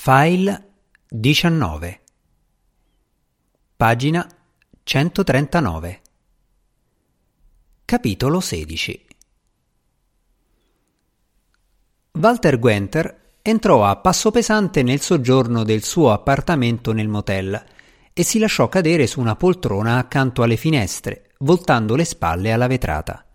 File 19 Pagina 139 Capitolo 16 Walter Gwenter entrò a passo pesante nel soggiorno del suo appartamento nel motel e si lasciò cadere su una poltrona accanto alle finestre, voltando le spalle alla vetrata.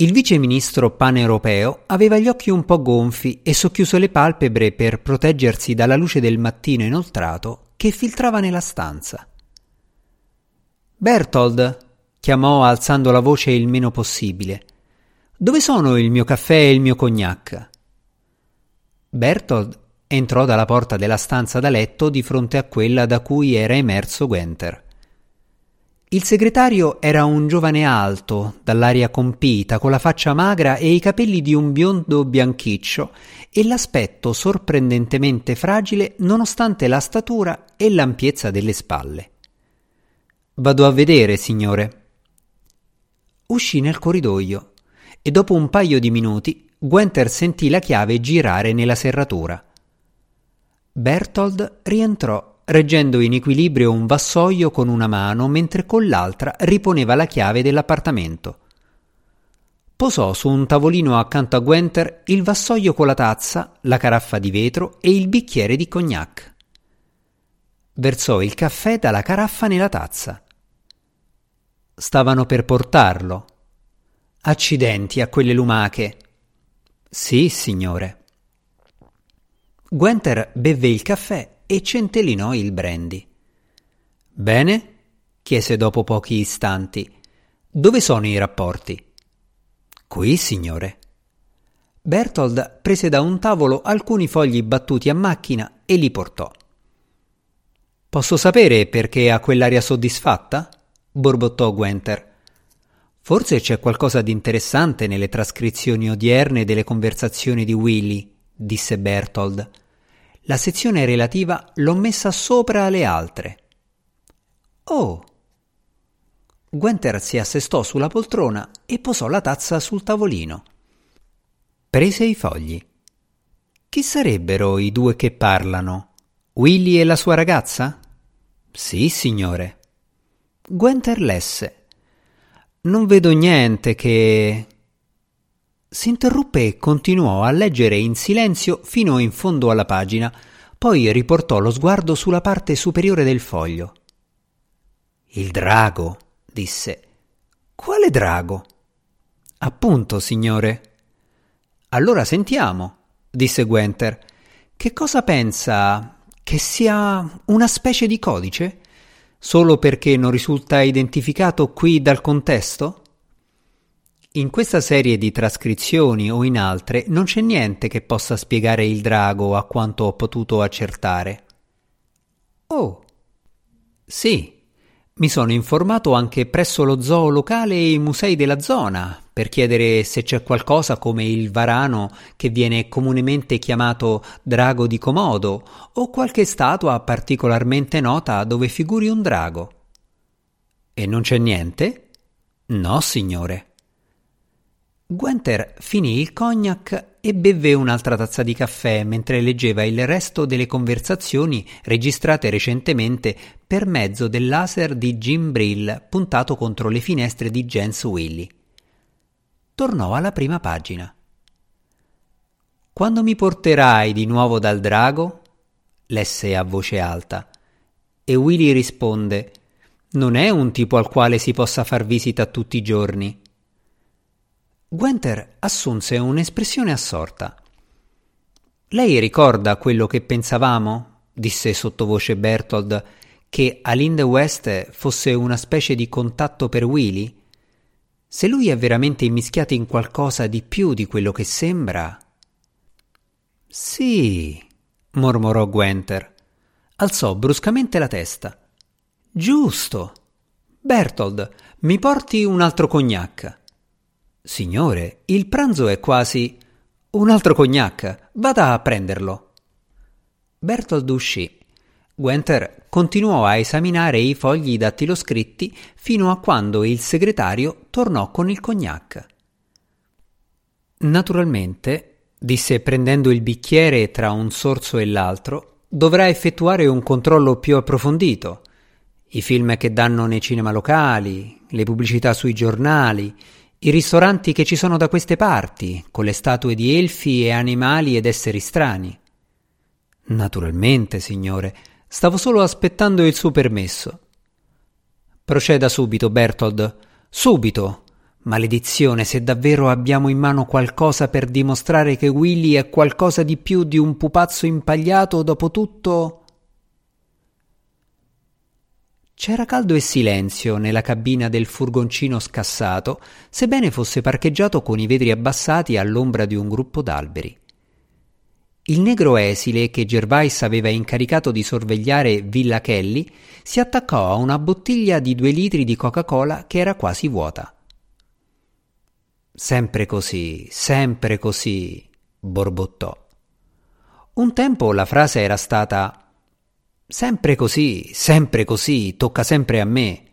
Il viceministro paneuropeo aveva gli occhi un po' gonfi e socchiuso le palpebre per proteggersi dalla luce del mattino inoltrato che filtrava nella stanza. Bertold, chiamò alzando la voce il meno possibile. Dove sono il mio caffè e il mio cognac? Bertold entrò dalla porta della stanza da letto di fronte a quella da cui era emerso Gwenter. Il segretario era un giovane alto, dall'aria compita, con la faccia magra e i capelli di un biondo bianchiccio e l'aspetto sorprendentemente fragile nonostante la statura e l'ampiezza delle spalle. Vado a vedere, signore. Uscì nel corridoio e dopo un paio di minuti Gwenter sentì la chiave girare nella serratura. Bertold rientrò reggendo in equilibrio un vassoio con una mano mentre con l'altra riponeva la chiave dell'appartamento. Posò su un tavolino accanto a Gwenter il vassoio con la tazza, la caraffa di vetro e il bicchiere di cognac. Versò il caffè dalla caraffa nella tazza. Stavano per portarlo. Accidenti a quelle lumache. Sì, signore. Gwenter bevve il caffè e centellinò il brandy. Bene? chiese dopo pochi istanti. Dove sono i rapporti? Qui, signore. Bertold prese da un tavolo alcuni fogli battuti a macchina e li portò. Posso sapere perché ha quell'aria soddisfatta? borbottò Gwenter. Forse c'è qualcosa di interessante nelle trascrizioni odierne delle conversazioni di Willy, disse Bertold. La sezione relativa l'ho messa sopra le altre. Oh! Gwenter si assestò sulla poltrona e posò la tazza sul tavolino. Prese i fogli. Chi sarebbero i due che parlano? Willy e la sua ragazza? Sì, signore. Gwenter lesse. Non vedo niente che. Si interruppe e continuò a leggere in silenzio fino in fondo alla pagina, poi riportò lo sguardo sulla parte superiore del foglio. Il drago, disse. Quale drago? Appunto, signore. Allora sentiamo, disse Gwenter. Che cosa pensa? Che sia una specie di codice? Solo perché non risulta identificato qui dal contesto? In questa serie di trascrizioni o in altre non c'è niente che possa spiegare il drago a quanto ho potuto accertare. Oh. Sì. Mi sono informato anche presso lo zoo locale e i musei della zona per chiedere se c'è qualcosa come il varano che viene comunemente chiamato drago di Comodo o qualche statua particolarmente nota dove figuri un drago. E non c'è niente? No, signore. Gwenter finì il cognac e bevve un'altra tazza di caffè mentre leggeva il resto delle conversazioni registrate recentemente per mezzo del laser di Jim Brill puntato contro le finestre di Jens Willy. Tornò alla prima pagina. Quando mi porterai di nuovo dal drago? lesse a voce alta. E Willy risponde: Non è un tipo al quale si possa far visita tutti i giorni. Gwenter assunse un'espressione assorta. Lei ricorda quello che pensavamo? disse sottovoce Bertold, che Aline West fosse una specie di contatto per Willy? Se lui è veramente immischiato in qualcosa di più di quello che sembra. Sì, mormorò Gwenter. Alzò bruscamente la testa. Giusto. Bertold, mi porti un altro cognac. Signore, il pranzo è quasi. Un altro cognac, vada a prenderlo. Bertold uscì. Gwenter continuò a esaminare i fogli dattiloscritti fino a quando il segretario tornò con il cognac. Naturalmente, disse prendendo il bicchiere tra un sorso e l'altro, dovrà effettuare un controllo più approfondito. I film che danno nei cinema locali, le pubblicità sui giornali, i ristoranti che ci sono da queste parti, con le statue di elfi e animali ed esseri strani. Naturalmente, signore, stavo solo aspettando il suo permesso. Proceda subito, Bertold. Subito. Maledizione, se davvero abbiamo in mano qualcosa per dimostrare che Willy è qualcosa di più di un pupazzo impagliato, dopo tutto. C'era caldo e silenzio nella cabina del furgoncino scassato, sebbene fosse parcheggiato con i vetri abbassati all'ombra di un gruppo d'alberi. Il negro esile che Gervais aveva incaricato di sorvegliare Villa Kelly si attaccò a una bottiglia di due litri di Coca-Cola che era quasi vuota. Sempre così, sempre così, borbottò. Un tempo la frase era stata Sempre così, sempre così, tocca sempre a me.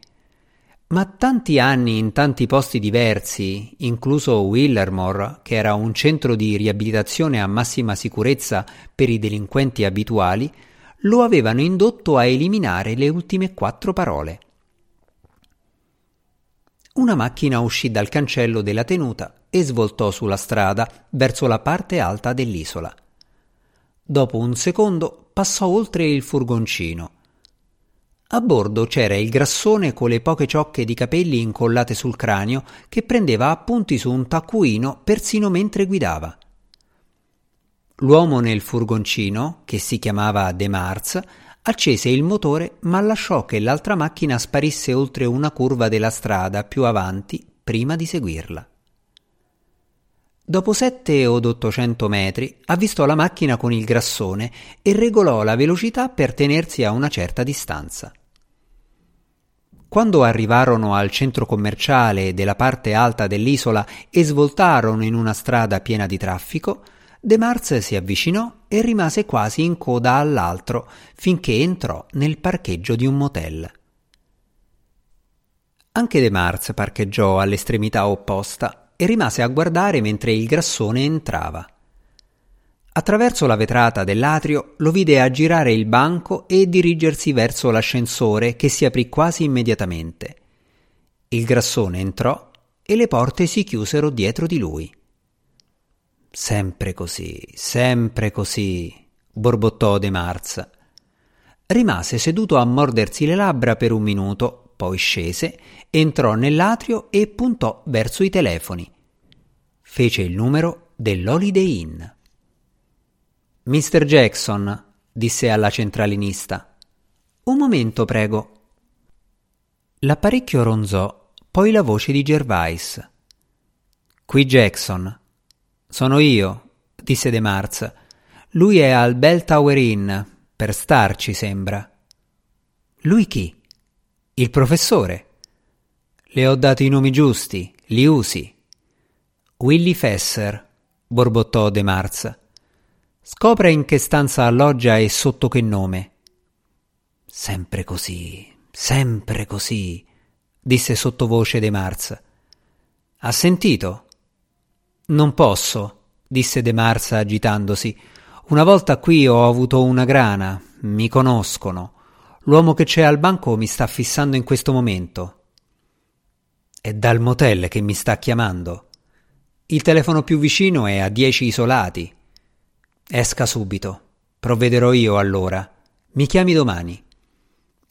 Ma tanti anni in tanti posti diversi, incluso Willermore, che era un centro di riabilitazione a massima sicurezza per i delinquenti abituali, lo avevano indotto a eliminare le ultime quattro parole. Una macchina uscì dal cancello della tenuta e svoltò sulla strada verso la parte alta dell'isola. Dopo un secondo passò oltre il furgoncino. A bordo c'era il grassone con le poche ciocche di capelli incollate sul cranio che prendeva appunti su un taccuino persino mentre guidava. L'uomo nel furgoncino, che si chiamava De Mars, accese il motore ma lasciò che l'altra macchina sparisse oltre una curva della strada più avanti prima di seguirla. Dopo sette od ottocento metri avvistò la macchina con il grassone e regolò la velocità per tenersi a una certa distanza. Quando arrivarono al centro commerciale della parte alta dell'isola e svoltarono in una strada piena di traffico, De Mars si avvicinò e rimase quasi in coda all'altro finché entrò nel parcheggio di un motel. Anche De Mars parcheggiò all'estremità opposta e rimase a guardare mentre il grassone entrava. Attraverso la vetrata dell'atrio lo vide aggirare il banco e dirigersi verso l'ascensore che si aprì quasi immediatamente. Il grassone entrò e le porte si chiusero dietro di lui. Sempre così, sempre così, borbottò De Marz. Rimase seduto a mordersi le labbra per un minuto, poi scese entrò nell'atrio e puntò verso i telefoni. Fece il numero dell'Holiday Inn. Mr. Jackson, disse alla centralinista. Un momento, prego. L'apparecchio ronzò, poi la voce di Gervais. Qui Jackson. Sono io, disse De Marz. Lui è al Bell Tower Inn, per starci, sembra. Lui chi? Il professore. Le ho dato i nomi giusti, li usi. Willy Fesser, borbottò De Marz. Scopra in che stanza alloggia e sotto che nome. Sempre così, sempre così, disse sottovoce De Marz. Ha sentito? Non posso, disse De Marz agitandosi. Una volta qui ho avuto una grana, mi conoscono. L'uomo che c'è al banco mi sta fissando in questo momento. È dal motel che mi sta chiamando. Il telefono più vicino è a dieci isolati. Esca subito. Provvederò io allora. Mi chiami domani.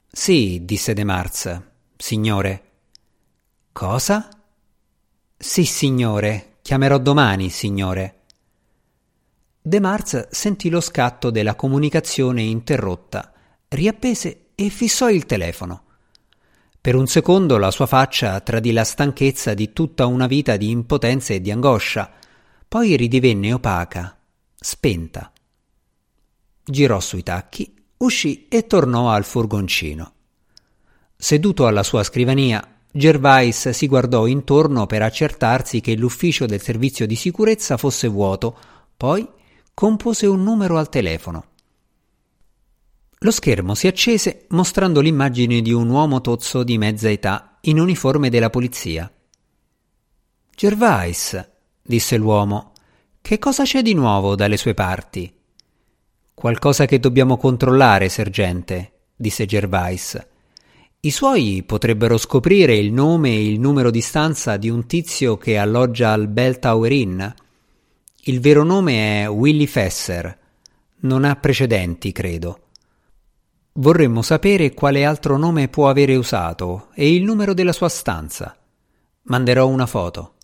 Sì, disse De Marz. Signore. Cosa? Sì, signore. Chiamerò domani, signore. De Marz sentì lo scatto della comunicazione interrotta, riappese e fissò il telefono. Per un secondo la sua faccia tradì la stanchezza di tutta una vita di impotenza e di angoscia, poi ridivenne opaca, spenta. Girò sui tacchi, uscì e tornò al furgoncino. Seduto alla sua scrivania, Gervais si guardò intorno per accertarsi che l'ufficio del servizio di sicurezza fosse vuoto, poi compose un numero al telefono. Lo schermo si accese mostrando l'immagine di un uomo tozzo di mezza età in uniforme della polizia. Gervais, disse l'uomo, che cosa c'è di nuovo dalle sue parti? Qualcosa che dobbiamo controllare, sergente, disse Gervais. I suoi potrebbero scoprire il nome e il numero di stanza di un tizio che alloggia al Bell Tower Inn. Il vero nome è Willy Fesser. Non ha precedenti, credo. Vorremmo sapere quale altro nome può avere usato e il numero della sua stanza. Manderò una foto.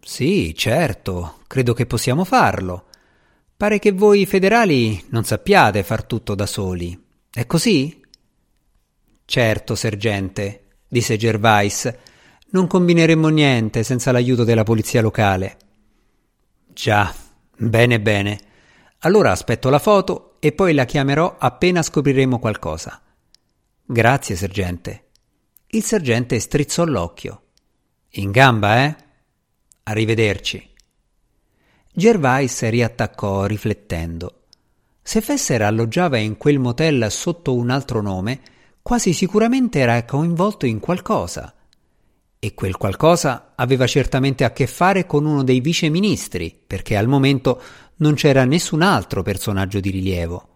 Sì, certo, credo che possiamo farlo. Pare che voi federali non sappiate far tutto da soli. È così? Certo, sergente, disse Gervais. Non combineremmo niente senza l'aiuto della polizia locale. Già, bene bene. Allora aspetto la foto e poi la chiamerò appena scopriremo qualcosa. Grazie, sergente. Il sergente strizzò l'occhio. In gamba, eh? Arrivederci. Gervais riattaccò riflettendo. Se Fesser alloggiava in quel motel sotto un altro nome, quasi sicuramente era coinvolto in qualcosa. E quel qualcosa aveva certamente a che fare con uno dei viceministri, perché al momento non c'era nessun altro personaggio di rilievo.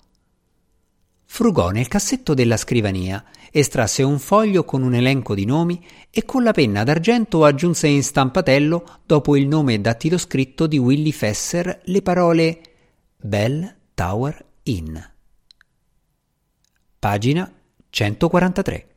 Frugò nel cassetto della scrivania, estrasse un foglio con un elenco di nomi e con la penna d'argento aggiunse in stampatello, dopo il nome dattiloscritto di Willy Fesser, le parole Bell Tower Inn. Pagina 143.